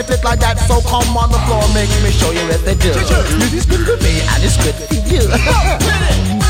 You repeat it like that. So come on the floor, make me show you what they do. Music's good for me and it's good for you.